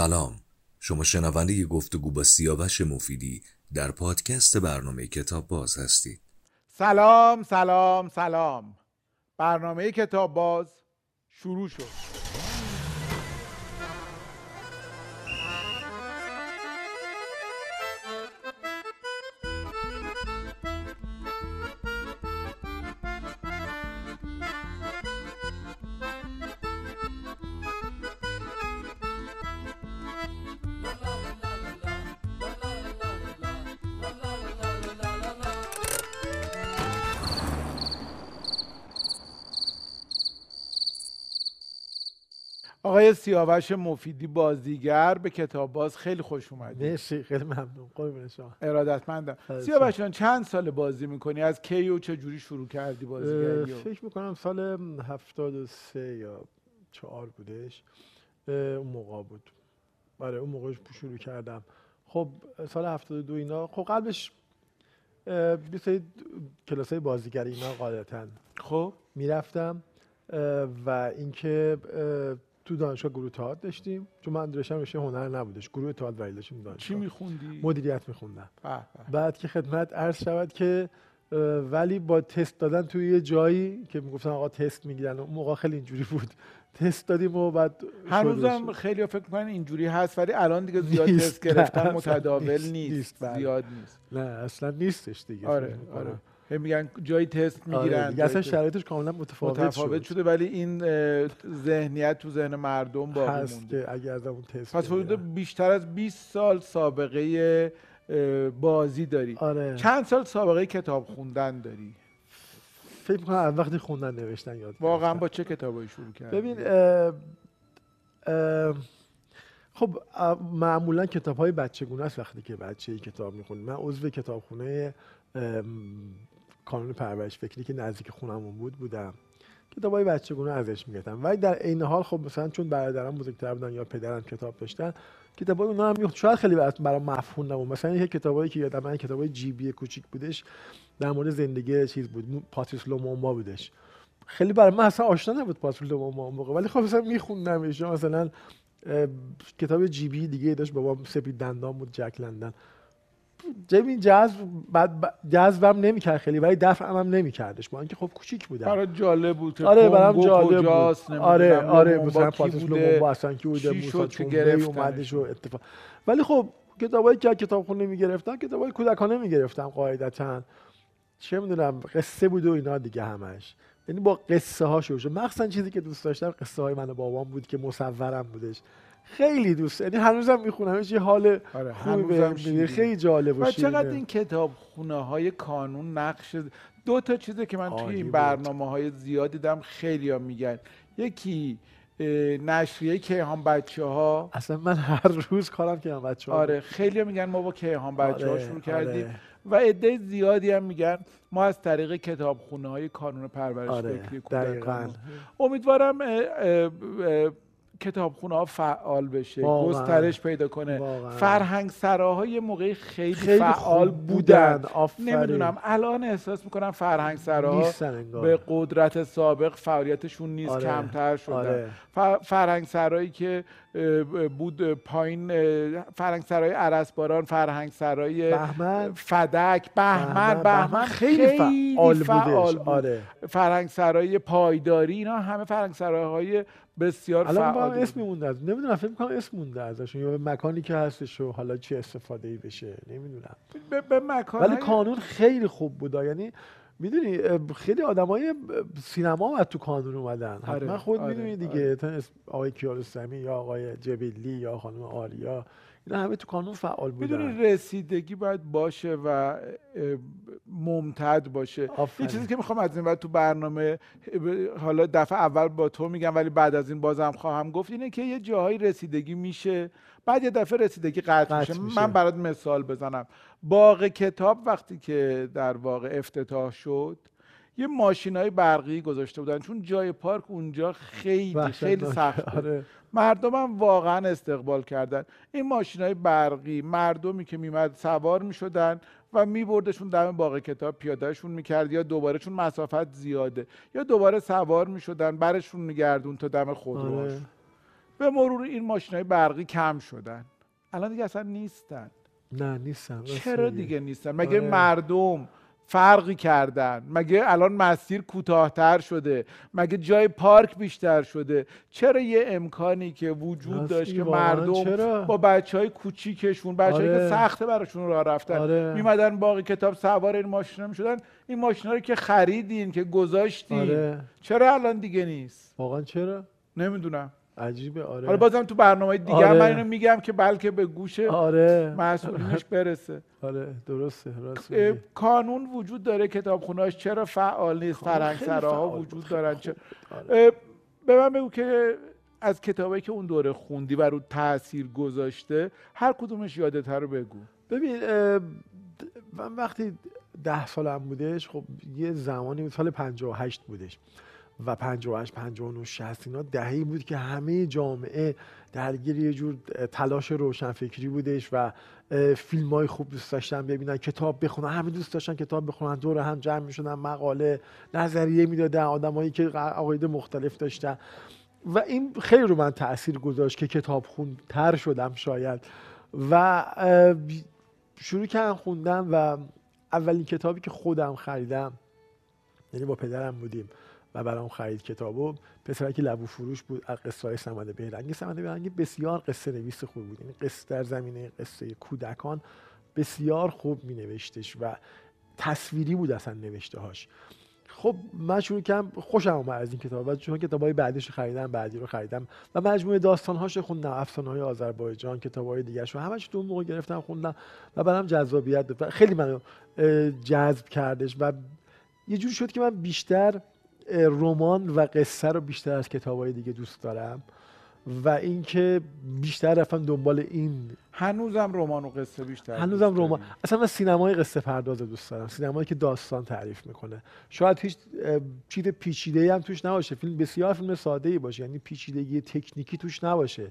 سلام. شما شنونده گفتگو با سیاوش مفیدی در پادکست برنامه کتاب باز هستید. سلام سلام سلام. برنامه کتاب باز شروع شد. آقای سیاوش مفیدی بازیگر به کتاب باز خیلی خوش اومدید مرسی خیلی ممنون. قربون شما. ارادتمندم. سیاوش جان چند سال بازی می‌کنی؟ از کی و چه جوری شروع کردی بازیگری فکر می‌کنم سال 73 یا چهار بودش. اون موقع بود. برای اون موقع شروع کردم. خب سال 72 اینا. خب قبلش بیسای کلاس های بازیگری اینا قاعدتا خب. می‌رفتم. و اینکه تو دانشگاه گروه تئاتر داشتیم. چون من رشتم رشته هنر نبودش. گروه تئاتر ولی داشتیم دانشگاه. چی میخوندی؟ مدیریت میخوندم. بعد که خدمت عرض شود که ولی با تست دادن توی یه جایی که می‌گفتن آقا تست می‌گیرن اون موقع خیلی اینجوری بود. تست دادیم و بعد هنوزم خیلی فکر می‌کنن اینجوری هست ولی الان دیگه زیاد تست گرفتن متداول نیست, نیست. بله. زیاد نیست. نه اصلا نیستش دیگه. آره آره. میگن جای تست آره، می‌گیرن آره اصلا شرایطش کاملا متفاوت, متفاوت شده ولی این ذهنیت تو ذهن مردم باقی هست مونده. که اگر از اون تست پس حدود بیشتر از 20 سال سابقه بازی داری. آره. چند سال سابقه کتاب خوندن داری؟ فکر کنم از وقتی خوندن نوشتن یاد واقعا با چه کتابایی شروع کردی؟ ببین خب معمولا کتاب های بچگونه است وقتی که بچه ای کتاب می‌خونی. من عضو کتابخونه کانون پرورش فکری که نزدیک خونمون بود بودم. کتاب های بچگونه ازش می‌گفتم ولی در عین حال خب مثلا چون برادرم بزرگتر بودن یا پدرم کتاب داشتن کتاب های اونا هم شاید خیلی برام مفهوم نبود. مثلا یه کتابایی که یادم من کتاب های جیبی کوچیک بودش در مورد زندگی چیز بود. پاتریس لومومبا بودش. خیلی برای من اصلا آشنا نبود پاتریس لومومبا اون ولی خب مثلا میخوندم مثلا کتاب جیبی دیگه داشت بابام سپید دندان بود جک لندن. ببین جذب بعد جذبم نمی‌کرد خیلی ولی دفعم هم نمیکردش. با اینکه خب کوچیک بودم. برای جالب بود آره برام جالب بود. آره آره مثلا پاتوس لومو اصلا کی بوده موسی چونگی اومدش و اتفاق. ولی خب کتابایی که کتابخونه می‌گرفتم کتابای کودکانه می‌گرفتم قاعدتا. چه می‌دونم قصه بود و اینا دیگه همش. یعنی با قصه ها شروع شد. مخصوصا چیزی که دوست داشتم قصه های من و بابام بود که مصورم بودش. خیلی دوست. یعنی هنوزم می‌خونم. یه حال آره خوبی خیلی جالب و چقدر این کتاب خونه های کانون نقش دو تا چیزی که من توی این برنامه های زیاد دیدم خیلی ها میگن. یکی نشریه کیهان بچه ها اصلا من هر روز کارم کیهان بچه ها آره خیلی میگن ما با کیهان بچه ها آره، شروع کردیم آره. و عده زیادی هم میگن ما از طریق کتابخونه های کانون پرورش آره. فکری کودکان. امیدوارم کتابخونه ها فعال بشه گسترش پیدا کنه. فرهنگ سراهای موقعی خیلی, خیلی فعال بودن, نمی‌دونم الان احساس می‌کنم فرهنگ سراها به قدرت سابق فعالیتشون نیست آره. کمتر شدن. آره. فرهنگ سرایی که بود پایین فرهنگ سرای عرسباران فرهنگ سرای بهمن. فدک. بهمن بهمن خیلی, خیلی فعال, فعال بود. آره. فرهنگ سرای پایداری اینا همه فرهنگ سرای بسیار الان با اسم مونده از نمی‌دونم فکر کنم اسم مونده ازشون یا به مکانی که هستش و حالا چی استفاده ای بشه. نمی‌دونم. به, به مکان ولی کانون خیلی خوب بود. یعنی می‌دونی خیلی آدمای سینما هم تو کانون اومدن. حتما آره، خود آره، می‌دونی دیگه. آره. آقای کیارستمی یا آقای جبیلی یا خانم آریا اینا همه تو کانون فعال بودن. می‌دونی رسیدگی باید باشه و ممتد باشه. یه چیزی که می‌خوام از این بعد تو برنامه حالا دفعه اول با تو میگم ولی بعد از این بازم خواهم گفت اینه که یه جاهای رسیدگی میشه. بعد یه دفعه رسیدگی قطع, میشه. میشه. من برات مثال بزنم. باغ کتاب وقتی که در واقع افتتاح شد یه ماشین های برقی گذاشته بودن. چون جای پارک اونجا خیلی خیلی سخت آره. مردم هم واقعا استقبال کردن. این ماشین های برقی مردمی که میمد سوار می‌شدن. و میبردشون دم باغ کتاب پیادهشون می‌کرد یا دوباره چون مسافت زیاده یا دوباره سوار می‌شدن برشون میگردون تا دم خودروهاشون آره. به مرور این ماشین های برقی کم شدن. الان دیگه اصلا نیستن. نه نیستن. چرا دیگه نیستن؟ مگه آره. مردم فرقی کردن مگه الان مسیر کوتاهتر شده مگه جای پارک بیشتر شده چرا یه امکانی که وجود داشت که مردم چرا؟ با بچه های کوچیکشون بچه آره. که سخته براشون راه رفتن آره. میمدن باقی کتاب سوار این ماشینا می‌شدن این ماشینا رو که خریدین که گذاشتین آره. چرا الان دیگه نیست واقعا چرا نمی‌دونم عجیبه آره. حالا بازم تو برنامه دیگه آره. من اینو میگم که بلکه به گوش آره. مسئولینش برسه. آره درسته راست کانون وجود داره کتابخونهاش. چرا فعال نیست؟ فرهنگسراها وجود دارن. چرا؟ آره. به من بگو که از کتابی که اون دوره خوندی و رو تاثیر گذاشته هر کدومش یادت رو بگو. ببین من وقتی ده سالم بودش خب یه زمانی سال 58 بودش. و 58 59 60 اینا دهی بود که همه جامعه درگیر یه جور تلاش روشنفکری بودش و فیلم های خوب دوست داشتن ببینن کتاب بخونن. همه دوست داشتن کتاب بخونن. دور هم جمع می‌شدن مقاله نظریه می‌دادن آدمایی که عقاید مختلف داشتن. و این خیلی رو من تاثیر گذاشت که کتاب تر شدم شاید. و شروع کردم خوندم و اولین کتابی که خودم خریدم یعنی با پدرم بودیم. و برام خرید کتابو پسرکی لبو فروش بود. از قصه های سمد بهرنگی سمد بهرنگی بسیار قصه نویس خوب بود. یعنی قصه در زمینه قصه کودکان بسیار خوب می نوشتش و تصویری بود اصلا نوشته هاش خب من شروع کردم خوشم اومد از این کتاب و چون کتاب های بعدیش رو خریدم بعدی رو خریدم و مجموعه داستان هاش خوندم. افسانه های آذربایجان کتاب های دیگه رو همش تو موقع گرفتم خوندم و برام جذابیت خیلی منو جذب کردش و یه جور شد که من بیشتر رمان و قصه رو بیشتر از کتابهای دیگه دوست دارم و اینکه بیشتر رفتم دنبال این. هنوزم رمان و قصه بیشتر هنوزم رمان. اصلا من سینمای قصه پرداز دوست دارم. سینمایی که داستان تعریف می‌کنه. شاید هیچ چیز پیچیده هم توش نباشه. فیلم بسیار فیلم ساده ای باشه. یعنی پیچیدگی تکنیکی توش نباشه.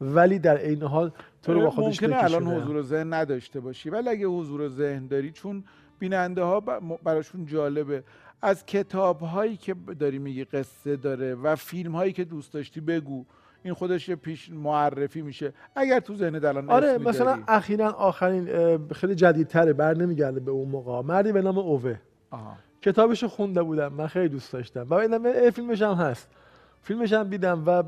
ولی در عین حال تو رو با خودش ممکنه الان حضور ذهن نداشته باشی. ولی اگه حضور ذهن داری چون بیننده ها براشون جالبه. از کتاب هایی که داری میگی قصه داره و فیلم هایی که دوست داشتی بگو. این خودش پیش معرفی میشه. اگر تو ذهن الان آره مثلا اخیرا آخرین خیلی جدیدتره بر نمیگرده به اون موقع. مردی به نام اوه. کتابش خونده بودم من خیلی دوست داشتم. و اینم فیلمش هم هست. فیلمش هم دیدم و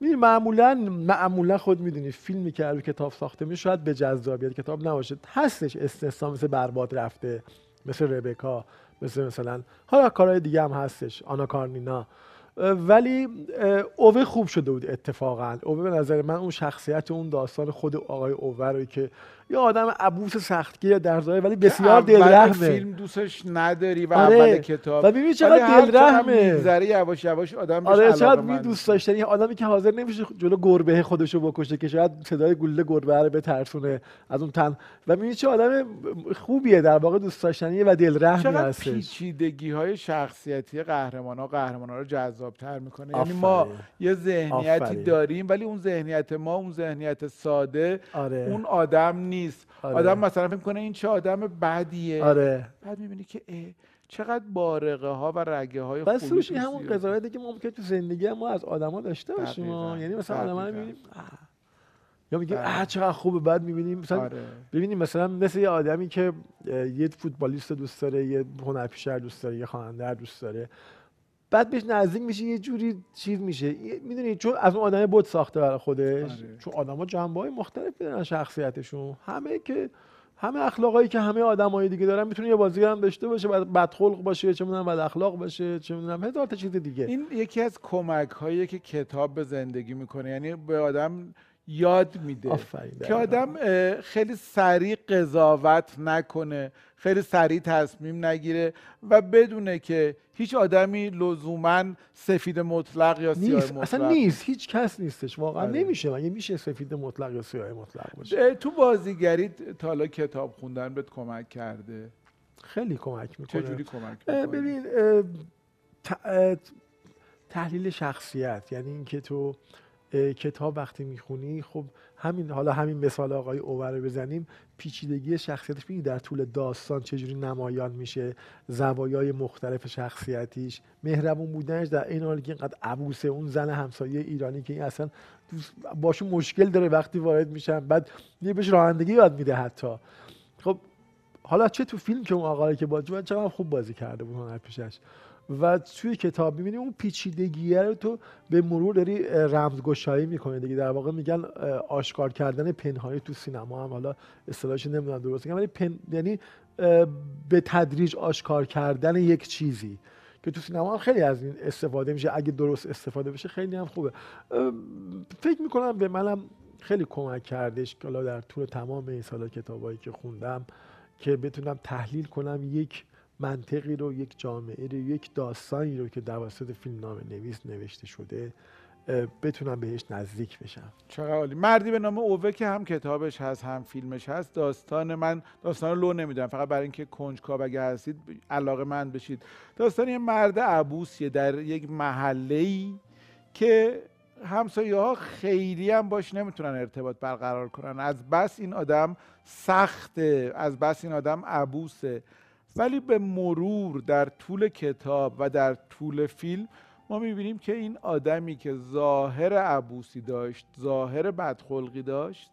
می معمولا معمولا خود می‌دونی فیلمی که رو کتاب ساخته میشه شاید به جذابیت کتاب نباشه. هستش استثنا مثل برباد رفته مثل ربکا. مثل مثلا حالا کارهای دیگه هم هستش آنا کارنینا. ولی اوه خوب شده بود اتفاقا. اوه به نظر من اون شخصیت اون داستان خود آقای اوه رو که یه آدم عبوس سختگیر در ظاهر ولی بسیار دلرحمه. فیلم دوستش نداری و آره. اول کتاب. و ببین چقدر دلرحمه. میگذره یواش یواش آدم آره چقدر می دوست داشتنی. آدمی که حاضر نمیشه جلو گربه خودشو بکشه که شاید صدای گلوله گربه رو بترسونه از اون تن. و ببین چه آدم خوبیه در واقع دوست داشتنیه و دلرحمی هستش. پیچیدگی های شخصیتی قهرمان ها قهرمان ها رو جذابتر می‌کنه. یعنی ما یه ذهنیتی داریم ولی اون ذهنیت ما اون ذهنیت ساده آره. اون آدم نیست. آره. آدم مثلا فکر کنه این چه آدم بدیه. آره. بعد می‌بینی که چقدر بارقه ها و رگه های خوبی بس همون قضاوتی که ممکن تو زندگی ما از آدما داشته باشیم یعنی مثلا آدم رو می‌بینیم یا میگیم آره. اه چقدر خوبه. بعد می‌بینیم مثلا آره. ببینیم مثلا مثل یه آدمی که یه فوتبالیست دوست داره یه هنرپیشه دوست داره یه خواننده دوست داره. بعد بهش نزدیک میشه یه جوری چیز میشه. می‌دونی چون از اون آدم بود ساخته برای خودش. آره. چون آدما جنبه های مختلفی دارن شخصیتشون. همه که همه اخلاقایی که همه آدمای دیگه دارن می‌تونه یه بازیگر هم داشته باشه بعد بدخلق باشه چه می‌دونم بد اخلاق باشه چه می‌دونم هزار تا چیز دیگه. این یکی از کمک هایی که کتاب به زندگی می‌کنه یعنی به آدم یاد میده. که آدم خیلی سریع قضاوت نکنه خیلی سریع تصمیم نگیره و بدونه که هیچ آدمی لزوما سفید مطلق یا سیاه مطلق اصلا نیست هیچ کس نیستش واقعا آره. نمیشه مگه میشه سفید مطلق یا سیاه مطلق باشه؟ تو بازیگری تا حالا کتاب خوندن بهت کمک کرده؟ خیلی کمک می‌کنه. چجوری کمک می‌کنه ببین تحلیل شخصیت یعنی اینکه تو کتاب وقتی می‌خونی خب همین حالا همین مثال آقای اوور بزنیم. پیچیدگی شخصیتش ببینید در طول داستان چجوری نمایان میشه زوایای مختلف شخصیتیش مهربون بودنش در این حالی که اینقدر عبوسه اون زن همسایه ایرانی که این اصلا باشون مشکل داره وقتی وارد میشن بعد یه بهش رانندگی یاد میده حتی. خب حالا چه تو فیلم که اون آقایی که بازی چقدر خوب بازی کرده بود هنر پیشش و توی کتاب می‌بینی اون پیچیدگی رو تو به مرور داری رمزگشایی می‌کنه دیگه. در واقع میگن آشکار کردن پنهایی تو سینما هم. حالا اصطلاحش نمی‌دونم درست ولی پن یعنی به تدریج آشکار کردن یک چیزی که تو سینما هم خیلی از این استفاده میشه. اگه درست استفاده بشه خیلی هم خوبه. فکر می‌کنم به منم خیلی کمک کردش که در طول تمام این سال کتابایی که خوندم که بتونم تحلیل کنم یک منطقی رو یک جامعه رو یک داستانی رو که توسط فیلمنامه نویس نوشته شده بتونم بهش نزدیک بشم. چقدر عالی. مردی به نام اوه که هم کتابش هست هم فیلمش هست. داستان من داستان رو لو نمی‌دونم. فقط برای اینکه کنجکاو اگه هستید علاقه من بشید. داستان یه مرد عبوسیه در یک محله ای که همسایه ها خیلی هم باش نمی‌تونن ارتباط برقرار کنن. از بس این آدم سخته. از بس این آدم عبوسه. ولی به مرور در طول کتاب و در طول فیلم ما می‌بینیم که این آدمی که ظاهر عبوسی داشت ظاهر بدخلقی داشت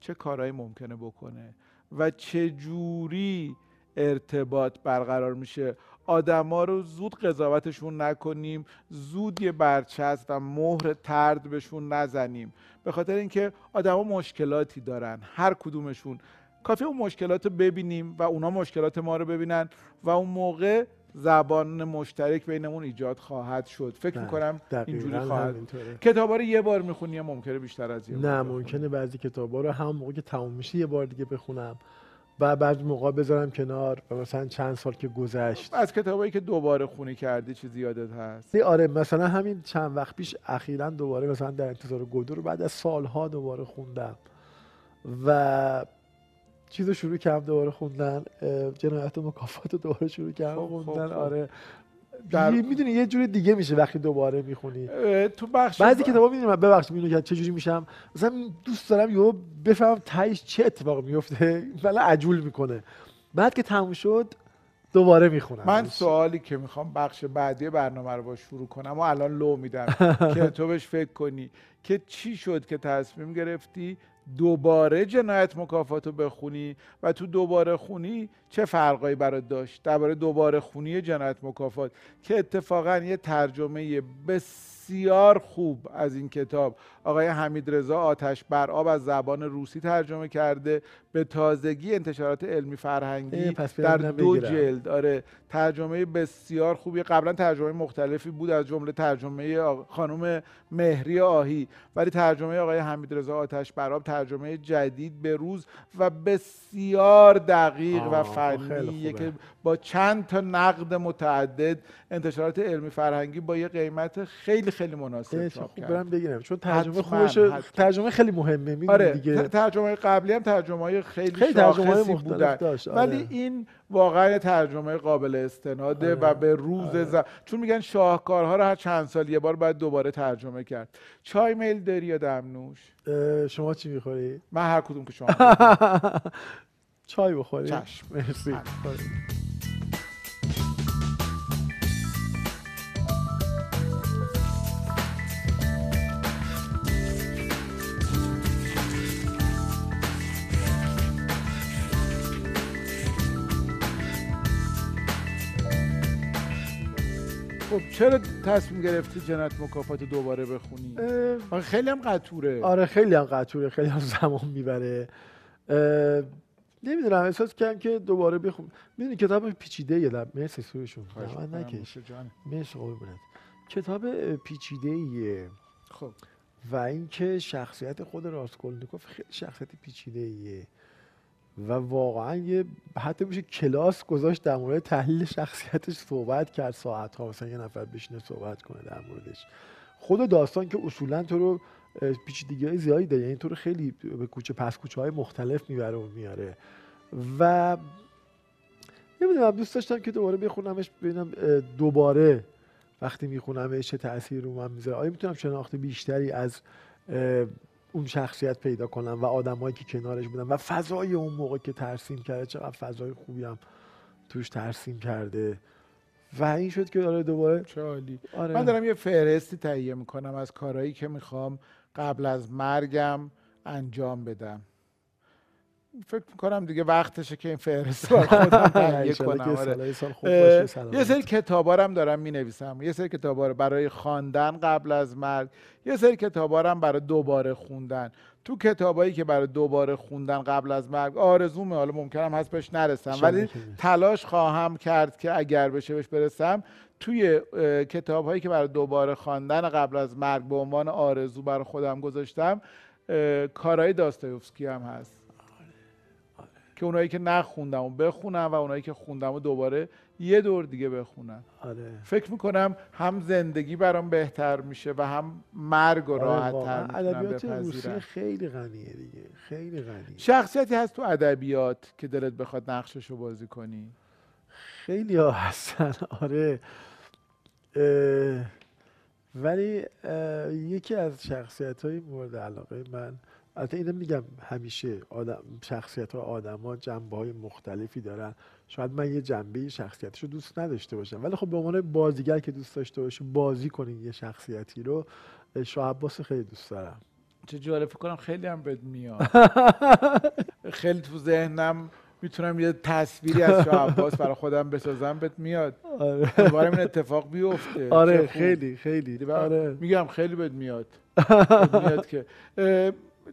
چه کارهایی ممکنه بکنه و چه جوری ارتباط برقرار میشه. آدما رو زود قضاوتشون نکنیم زود یه برچسب و مهر ترد بهشون نزنیم. به خاطر اینکه آدما مشکلاتی دارن هر کدومشون. کافی اون مشکلات رو ببینیم و اونا مشکلات ما رو ببینن و اون موقع زبان مشترک بینمون ایجاد خواهد شد. فکر بله، می‌کنم اینجوری خواهد. کتابا رو یه بار می‌خونی ممکنه بیشتر از یه نه ممکنه بعضی کتابا رو هم موقع که تموم میشه یه بار دیگه بخونم و بعد موقع بذارم کنار و مثلا چند سال که گذشت. از کتابایی که دوباره خونی کردی چیزی یادت هست؟ آره مثلا همین چند وقت پیش اخیرا دوباره مثلا در انتظار گودو رو بعد از سالها دوباره خوندم و چیز رو شروع کردم دوباره خوندن جنایت و مکافات رو دوباره شروع کردم خب، خب، خوندن خب. آره. در... می‌دونی یه جوری دیگه میشه وقتی دوباره می‌خونی. تو بخش بعضی کتابا می‌دونی من ببخشید می‌دونی چه جوری میشم. مثلا دوست دارم یهو بفهمم تایش چه اتفاقی میفته ولی عجول می‌کنه. بعد که تموم شد دوباره می‌خونم. من سوالی که می‌خوام بخش بعدی برنامه رو با شروع کنم و الان لو میدم که تو بهش فکر کنی. که چی شد که تصمیم گرفتی دوباره جنایت مکافات رو بخونی و تو دوباره خونی چه فرقایی برات داشت؟ درباره دوباره خونی جنایت مکافات که اتفاقا یه ترجمه بسیار خوب از این کتاب آقای حمید رضا آتش بر آب از زبان روسی ترجمه کرده. به تازگی انتشارات علمی فرهنگی در دو جلد. آره ترجمه بسیار خوبی. قبلا ترجمه مختلفی بود از جمله ترجمه خانم مهری آهی. ولی ترجمه آقای حمید رضا آتش براب ترجمه جدید به روز و بسیار دقیق و فنی که با چند تا نقد متعدد انتشارات علمی فرهنگی با یه قیمت خیلی خیلی مناسب چاپ کرد بگیرم چون ترجمه خوبش ترجمه خیلی مهمه آره دیگه ترجمه قبلی هم ترجمه خیلی, خیلی ترجمه بودن داشت. آره. ولی این واقعا ترجمه قابل استناده آره. و به روز آره. چون میگن شاهکارها رو هر چند سال یه بار باید دوباره ترجمه کرد چای میل داری یا دمنوش شما چی می‌خوری من هر کدوم که شما چای بخوری چشم. مرسی. خب چرا تصمیم گرفتی جنت مکافات دوباره بخونی؟ خیلی هم قطوره. آره خیلی هم قطوره خیلی هم زمان می‌بره. نمی‌دونم احساس کردم که دوباره بخون. می‌دونی کتاب پیچیده یه لب مرسی سویشون من نکش. مرسی قربونت. کتاب پیچیده ایه خب. و اینکه شخصیت خود راسکولنیکوف خیلی شخصیت پیچیده ایه و واقعا یه حتی میشه کلاس گذاشت در مورد تحلیل شخصیتش صحبت کرد ساعت ها مثلا یه نفر بشینه صحبت کنه در موردش. خود داستان که اصولا تو رو پیچیدگی های زیادی داره یعنی تو رو خیلی به کوچه پس کوچه های مختلف می‌بره و میاره. و نمی‌دونم دوست داشتم که دوباره بخونمش ببینم دوباره وقتی می‌خونم چه تاثیر رو من می‌ذاره. آیا می‌تونم شناخت بیشتری از اون شخصیت پیدا کنم و آدمایی که کنارش بودن و فضای اون موقع که ترسیم کرده چقدر فضای خوبی هم توش ترسیم کرده. و این شد که داره دوباره چه عالی. آره. من دارم یه فهرستی تهیه می‌کنم از کارهایی که می‌خوام قبل از مرگم انجام بدم. فکر می‌کنم دیگه وقتشه که این فهرست رو خودم کنم آره. یه سری کتابارم دارم می نویسم یه سری کتابا رو برای خواندن قبل از مرگ. یه سری کتابارم برای دوباره خوندن. تو کتابایی که برای دوباره خوندن قبل از مرگ آرزومه حالا ممکنم هست بهش نرسم ولی تلاش خواهم کرد که اگر بشه بهش برسم. توی کتاب هایی که برای دوباره خواندن قبل از مرگ به عنوان آرزو برای خودم گذاشتم کارهای داستایوفسکی هم هست. که اونایی که نخوندم و بخونم و اونایی که خوندم و دوباره یه دور دیگه بخونم. آره. فکر می‌کنم هم زندگی برام بهتر میشه و هم مرگ و آره راحت تر ادبیات روسی خیلی غنیه دیگه. خیلی غنیه. شخصیتی هست تو ادبیات که دلت بخواد نقشش رو بازی کنی؟ خیلی ها هستن. آره. ولی یکی از شخصیت های مورد علاقه من البته اینو میگم همیشه آدم شخصیت ها آدم ها جنبه های مختلفی دارن. شاید من یه جنبه شخصیتش رو دوست نداشته باشم. ولی خب به عنوان بازیگر که دوست داشته باشه بازی کنین یه شخصیتی رو شاه عباس خیلی دوست دارم. چه جالب کنم خیلی هم بد میاد. خیلی تو ذهنم می‌تونم یه تصویری از شاه عباس برای خودم بسازم بهت میاد. آره. این اتفاق بیفته. آره خیلی خیلی. آره. میگم خیلی بهت میاد. میاد که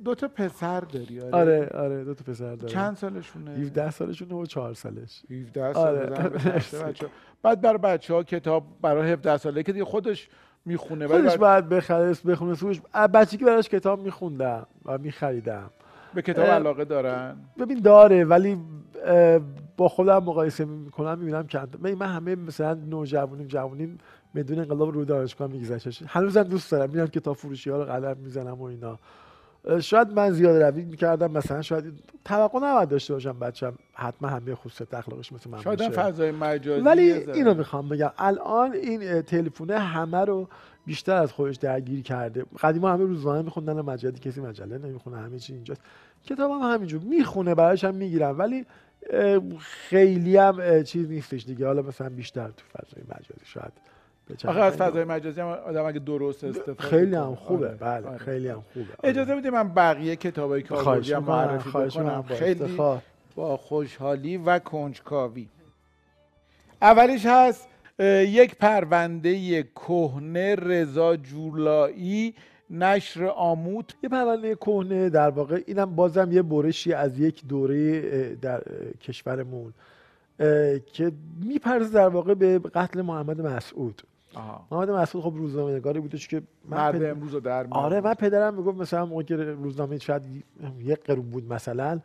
دو تا پسر داری آره. آره, آره دو تا پسر داری چند سالشونه؟ 17 سالشونه و 4 سالش. 17 سال آره. بعد برای بچه ها کتاب برای 17 ساله که دیگه خودش می‌خونه خودش بعد بخره بخونه سوش. بچگی که براش کتاب میخوندم و میخریدم. به کتاب علاقه دارن؟ ببین داره ولی با خودم مقایسه می‌کنم می‌بینم که من همه مثلا نوجوانیم جوانیم بدون انقلاب رو دانشگاه میگذشت. هنوزم دوست دارم میرم کتاب فروشی ها رو قلم می‌زنم و اینا. شاید من زیاد روی می‌کردم مثلا شاید توقع نباید داشته باشم بچم حتما همه خصوصیت اخلاقش مثل من شاید فضای مجازی ولی اینو می‌خوام بگم الان این تلفونه همه رو بیشتر از خودش درگیر کرده. قدیما همه روزنامه میخوندن مجله کسی مجله نمی‌خونه همه چی اینجاست. کتاب هم همینجور می‌خونه براش هم می‌گیرم ولی خیلی هم چیز نیستش دیگه. حالا مثلا بیشتر تو فضای مجازی شاید آخه از فضای مجازی هم آدم اگه درست استفاده خیلی هم خوبه. آره. بله آره. خیلی هم خوبه. اجازه بدید من بقیه کتابایی که آوردی معرفی بکنم. خیلی با خوشحالی و کنجکاوی. اولیش هست یک پرونده کهنه رضا جولایی نشر آموت. یه پرونده کهنه در واقع اینم بازم یه برشی از یک دوره در کشورمون که میپرزه در واقع به قتل محمد مسعود. محمد مسعود خب روزنامه نگاری بودش که مرد امروز در آره من پدرم می‌گفت مثلا موقع که روزنامه شاید یک قرون بود مثلا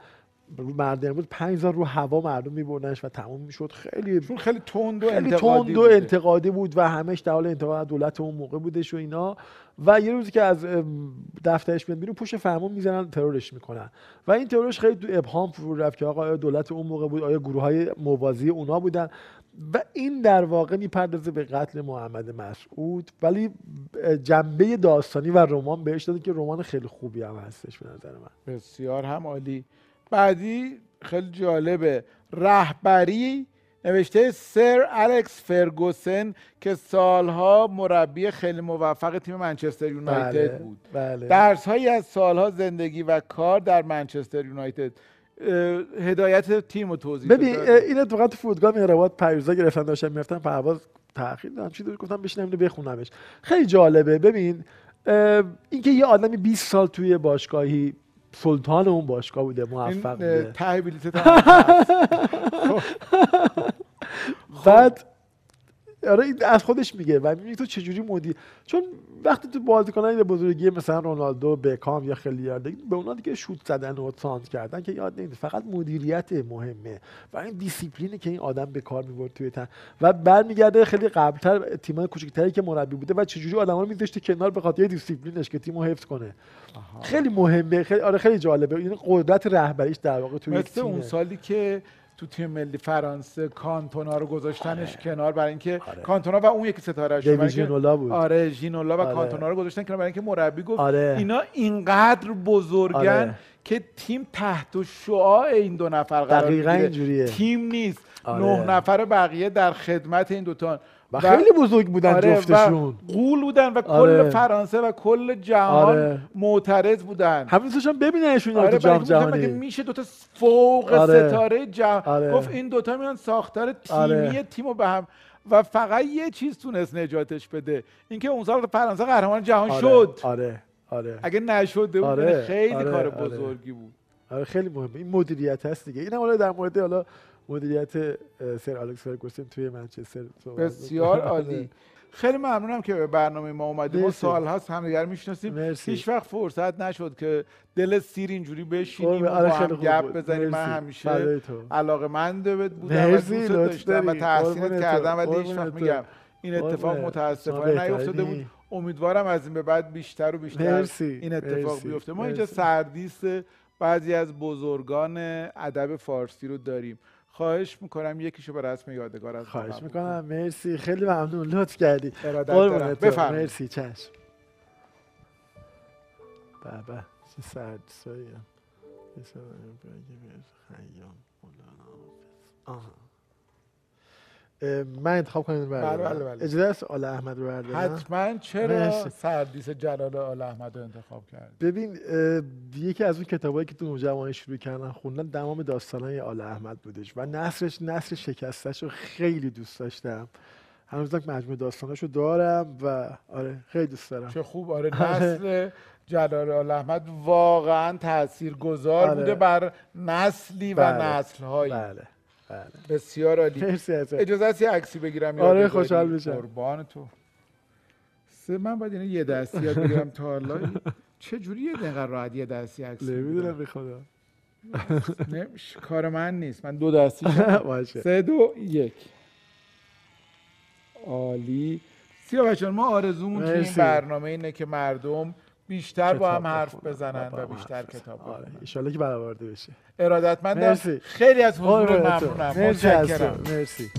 مرد امروز 5000 رو هوا مردم میبردنش و تموم می‌شد. خیلی خیلی تند و خیلی تند و انتقادی بود و همش در حال انتقاد دولت اون موقع بودش و اینا. و یه روزی که از دفترش میاد بیرون پشت فرمون می‌زنن ترورش می‌کنن. و این ترورش خیلی تو ابهام فرو رفت که آقا دولت اون موقع بود آیا گروه های موازی اونا بودن؟ و این در واقع می‌پردازه به قتل محمد مسعود ولی جنبه داستانی و رمان بهش داده که رمان خیلی خوبی هم هستش به نظر من. بسیار هم عالی. بعدی خیلی جالبه. رهبری نوشته سر الکس فرگوسن که سالها مربی خیلی موفق تیم منچستر یونایتد بله، بود. بله. درس هایی از سالها زندگی و کار در منچستر یونایتد. هدایت تیم و توضیح ببین این اتفاقا تو فرودگاه مهرآباد پریزا گرفتن داشتن می‌رفتن پرواز تاخیر دادم چی گفتم بشینم اینو بخونمش. خیلی جالبه. ببین اینکه یه آدمی 20 سال توی باشگاهی سلطان اون باشگاه بوده موفق بوده. ته بعد آره از خودش میگه. و میگه تو چجوری مدیر چون وقتی تو بازیکنان به بزرگی مثلا رونالدو بکام یا خیلی یاد به اونا دیگه شوت زدن و سانت کردن که یاد نمیده. فقط مدیریت مهمه و این دیسیپلینی که این آدم به کار می‌برد توی تیم. و برمیگرده خیلی قبلتر تیمای کوچکتری که مربی بوده و چجوری آدما رو میذاشته کنار به خاطر دیسیپلینش که تیمو حفظ کنه. خیلی مهمه خیلی آره خیلی جالبه. این قدرت رهبریش در واقع توی مثل اون سالی که تو تیم ملی فرانسه کانتونا رو گذاشتنش آره. کنار برای اینکه آره. کانتونا و اون یکی ستاره دیوید ژینولا بود آره ژینولا و آره. کانتونا رو گذاشتن کنار برای اینکه مربی گفت آره. اینا اینقدر بزرگن آره. که تیم تحت شعاع این دو نفر قرار دقیقاً اینجوریه. تیم نیست آره. نه نفر بقیه در خدمت این دوتا و خیلی بزرگ بودن آره، جفتشون و قول بودن و آره. کل فرانسه و کل جهان آره. معترض بودن همین دوستان ببیننشون آره جام جهانی میشه دوتا فوق آره. ستاره جهان آره. گفت این دوتا میان ساختار تیمی آره. تیمو به هم و فقط یه چیز تونست نجاتش بده اینکه اون سال فرانسه قهرمان جهان آره. شد آره آره اگه نشده بود خیلی آره. کار. بزرگی بود آره خیلی مهمه این مدیریت هست دیگه اینم حالا در مورد حالا مدیریت سر الکس فرگوسن توی منچستر بسیار. عالی خیلی ممنونم که به برنامه ما اومدیم ما. سال هاست همدیگر می‌شناسیم. هیچ وقت فرصت نشد که دل سیر اینجوری بشینیم و قربون. با آره هم گپ. بزنیم من. همیشه. علاقه منده بودم و دوست داشتم و. تحسینت کردم. ولی هیچ وقت. میگم این اتفاق. متاسفانه نیفتاده. بود امیدوارم از این به بعد بیشتر و بیشتر مرسی. این اتفاق. بیفته ما اینجا مرسی. بعضی از بزرگان ادب فارسی رو داریم. خواهش می‌کنم یکیشو به رسم یادگار از خواهش می‌کنم. مرسی. خیلی ممنون. لطف کردی. قربونت. مرسی. چشم. بابا چه سرد سایی من انتخاب کنم بله، بله، بله. اجازه است آل احمد رو بردارم؟ حتما چرا. سردیس جلال آل احمد رو انتخاب کرد ببین یکی از اون کتابایی که تو نوجوانی شروع کردن خوندن تمام داستانای آل احمد بودش. و نصرش نصر شکستش رو خیلی دوست داشتم. هنوزم مجموعه داستانش رو دارم و آره خیلی دوست دارم. چه خوب. آره نسل جلال آل احمد واقعا تاثیرگذار آره. بوده بر نسلی و بله. بله. بله. بسیار عالی. مرسی ازت. اجازه هست یه عکسی بگیرم آره،؟ خوشحال میشم. قربان تو. سه من باید اینو یه دستی یاد بگیرم تا حالا. چه جوری یه دقیقه راحت یه دستی عکس نمی‌دونم؟ به خدا. نمیشه کار من نیست. من دو دستی باشه. سه دو یک. عالی. سیاوش جان ما آرزومون توی این. برنامه اینه که مردم بیشتر با هم حرف بزنن و بیشتر. کتاب آره بخونن. ان که برآورده بشه. ارادتمندم. خیلی از حضور. ممنونم. مرسی مرسی.